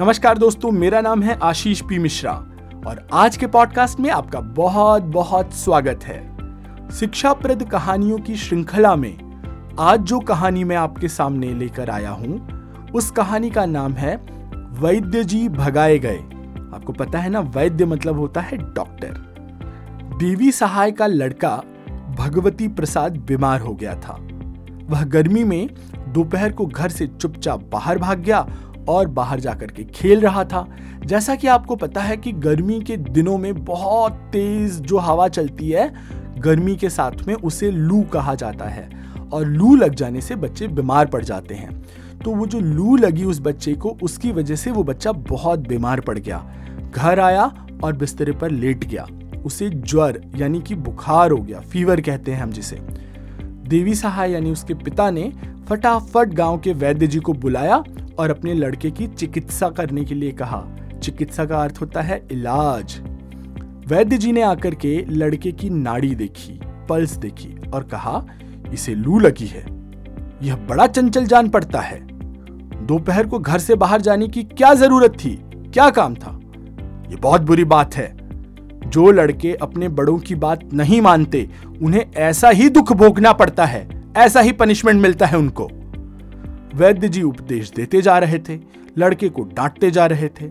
नमस्कार दोस्तों, मेरा नाम है आशीष पी मिश्रा और आज के पॉडकास्ट में आपका बहुत बहुत स्वागत है। शिक्षाप्रद कहानियों की श्रृंखला में आज जो कहानी मैं आपके सामने लेकर आया हूँ, उस कहानी का नाम है वैद्य जी भगाए गए। आपको पता है ना, वैद्य मतलब होता है डॉक्टर। देवी सहाय का लड़का भगवती प्रसाद बीमार हो गया था। वह गर्मी में दोपहर को घर से चुपचाप बाहर भाग गया और बाहर जाकर के खेल रहा था। जैसा कि आपको पता है कि गर्मी के दिनों में बहुत तेज जो हवा चलती है, गर्मी के साथ में उसे लू कहा जाता है और लू लग जाने से बच्चे बीमार पड़ जाते हैं। तो वो जो लू लगी उस बच्चे को, उसकी वजह से वो बच्चा बहुत बीमार पड़ गया। घर आया और बिस्तरे पर लेट गया। उसे ज्वर यानी कि बुखार हो गया, फीवर कहते हैं हम जिसे। देवी सहाय यानी उसके पिता ने फटाफट गाँव के वैद्य जी को बुलाया और अपने लड़के की चिकित्सा करने के लिए कहा। चिकित्सा का अर्थ होता है इलाज। वैद्य जी ने आकर के लड़के की नाड़ी देखी, पल्स देखी और कहा, इसे लू लगी है। यह बड़ा चंचल जान पड़ता है। दोपहर को घर से बाहर जाने की क्या ज़रूरत थी? क्या काम था? यह बहुत बुरी बात है। जो लड़के अपने बड़ों की बात नहीं मानते, उन्हें ऐसा ही दुख भोगना पड़ता है, ऐसा ही पनिशमेंट मिलता है उनको। वैद्य जी उपदेश देते जा रहे थे, लड़के को डांटते जा रहे थे।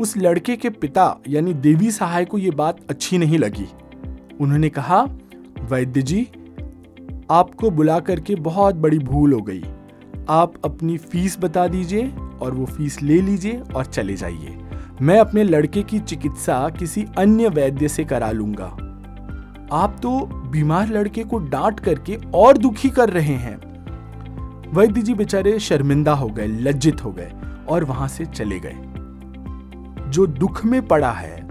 उस लड़के के पिता, यानी देवी सहाय को यह बात अच्छी नहीं लगी। उन्होंने कहा, वैद्य जी, आपको बुला करके बहुत बड़ी भूल हो गई। आप अपनी फ़ीस बता दीजिए और वो फ़ीस ले लीजिए और चले जाइए। मैं अपने लड़के की चिकित्सा किसी अन्य वैद्य से करा लूँगा। आप तो बीमार लड़के को डांट करके और दुखी कर रहे हैं। वैद्य जी बेचारे शर्मिंदा हो गए, लज्जित हो गए और वहाँ से चले गए। जो दुख में पड़ा है,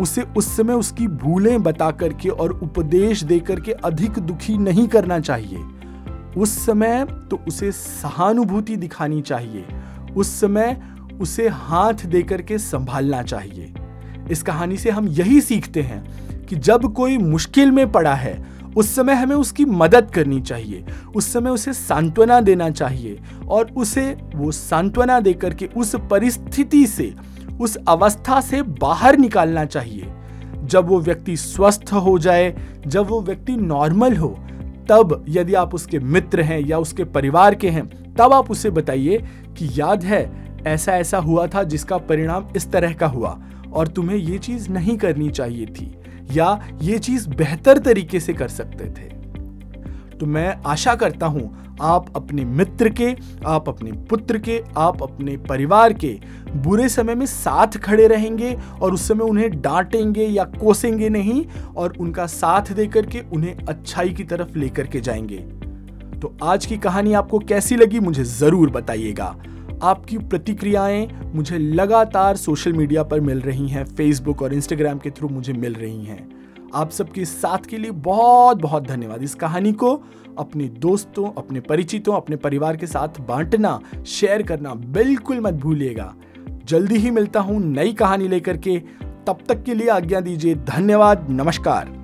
उसे उस समय उसकी भूलें बता करके और उपदेश दे करके अधिक दुखी नहीं करना चाहिए। उस समय तो उसे सहानुभूति दिखानी चाहिए। उस समय उसे हाथ देकर के संभालना चाहिए। इस कहानी से हम यही सीखते हैं कि जब कोई मुश्किल में पड़ा है उस समय हमें उसकी मदद करनी चाहिए। उस समय उसे सांत्वना देना चाहिए और उसे वो सांत्वना देकर के उस परिस्थिति से, उस अवस्था से बाहर निकालना चाहिए। जब वो व्यक्ति स्वस्थ हो जाए, जब वो व्यक्ति नॉर्मल हो, तब यदि आप उसके मित्र हैं या उसके परिवार के हैं, तब आप उसे बताइए कि याद है, ऐसा ऐसा हुआ था जिसका परिणाम इस तरह का हुआ और तुम्हें ये चीज़ नहीं करनी चाहिए थी। या ये चीज़ बेहतर तरीके से कर सकते थे। तो मैं आशा करता हूँ, आप अपने मित्र के, आप अपने पुत्र के, आप अपने परिवार के बुरे समय में साथ खड़े रहेंगे और उस समय उन्हें डांटेंगे या कोसेंगे नहीं और उनका साथ देकर के उन्हें अच्छाई की तरफ़ लेकर के जाएँगे। तो आज की कहानी आपको कैसी लगी मुझे ज़रूर बताइएगा। आपकी प्रतिक्रियाएँ मुझे लगातार सोशल मीडिया पर मिल रही हैं फेसबुक और इंस्टाग्राम के थ्रू मुझे मिल रही हैं। आप सबके साथ के लिए बहुत बहुत धन्यवाद। इस कहानी को अपने दोस्तों, अपने परिचितों, अपने परिवार के साथ बांटना शेयर करना बिल्कुल मत भूलिएगा। जल्दी ही मिलता हूँ नई कहानी लेकर के। तब तक के लिए आज्ञा दीजिए धन्यवाद, नमस्कार।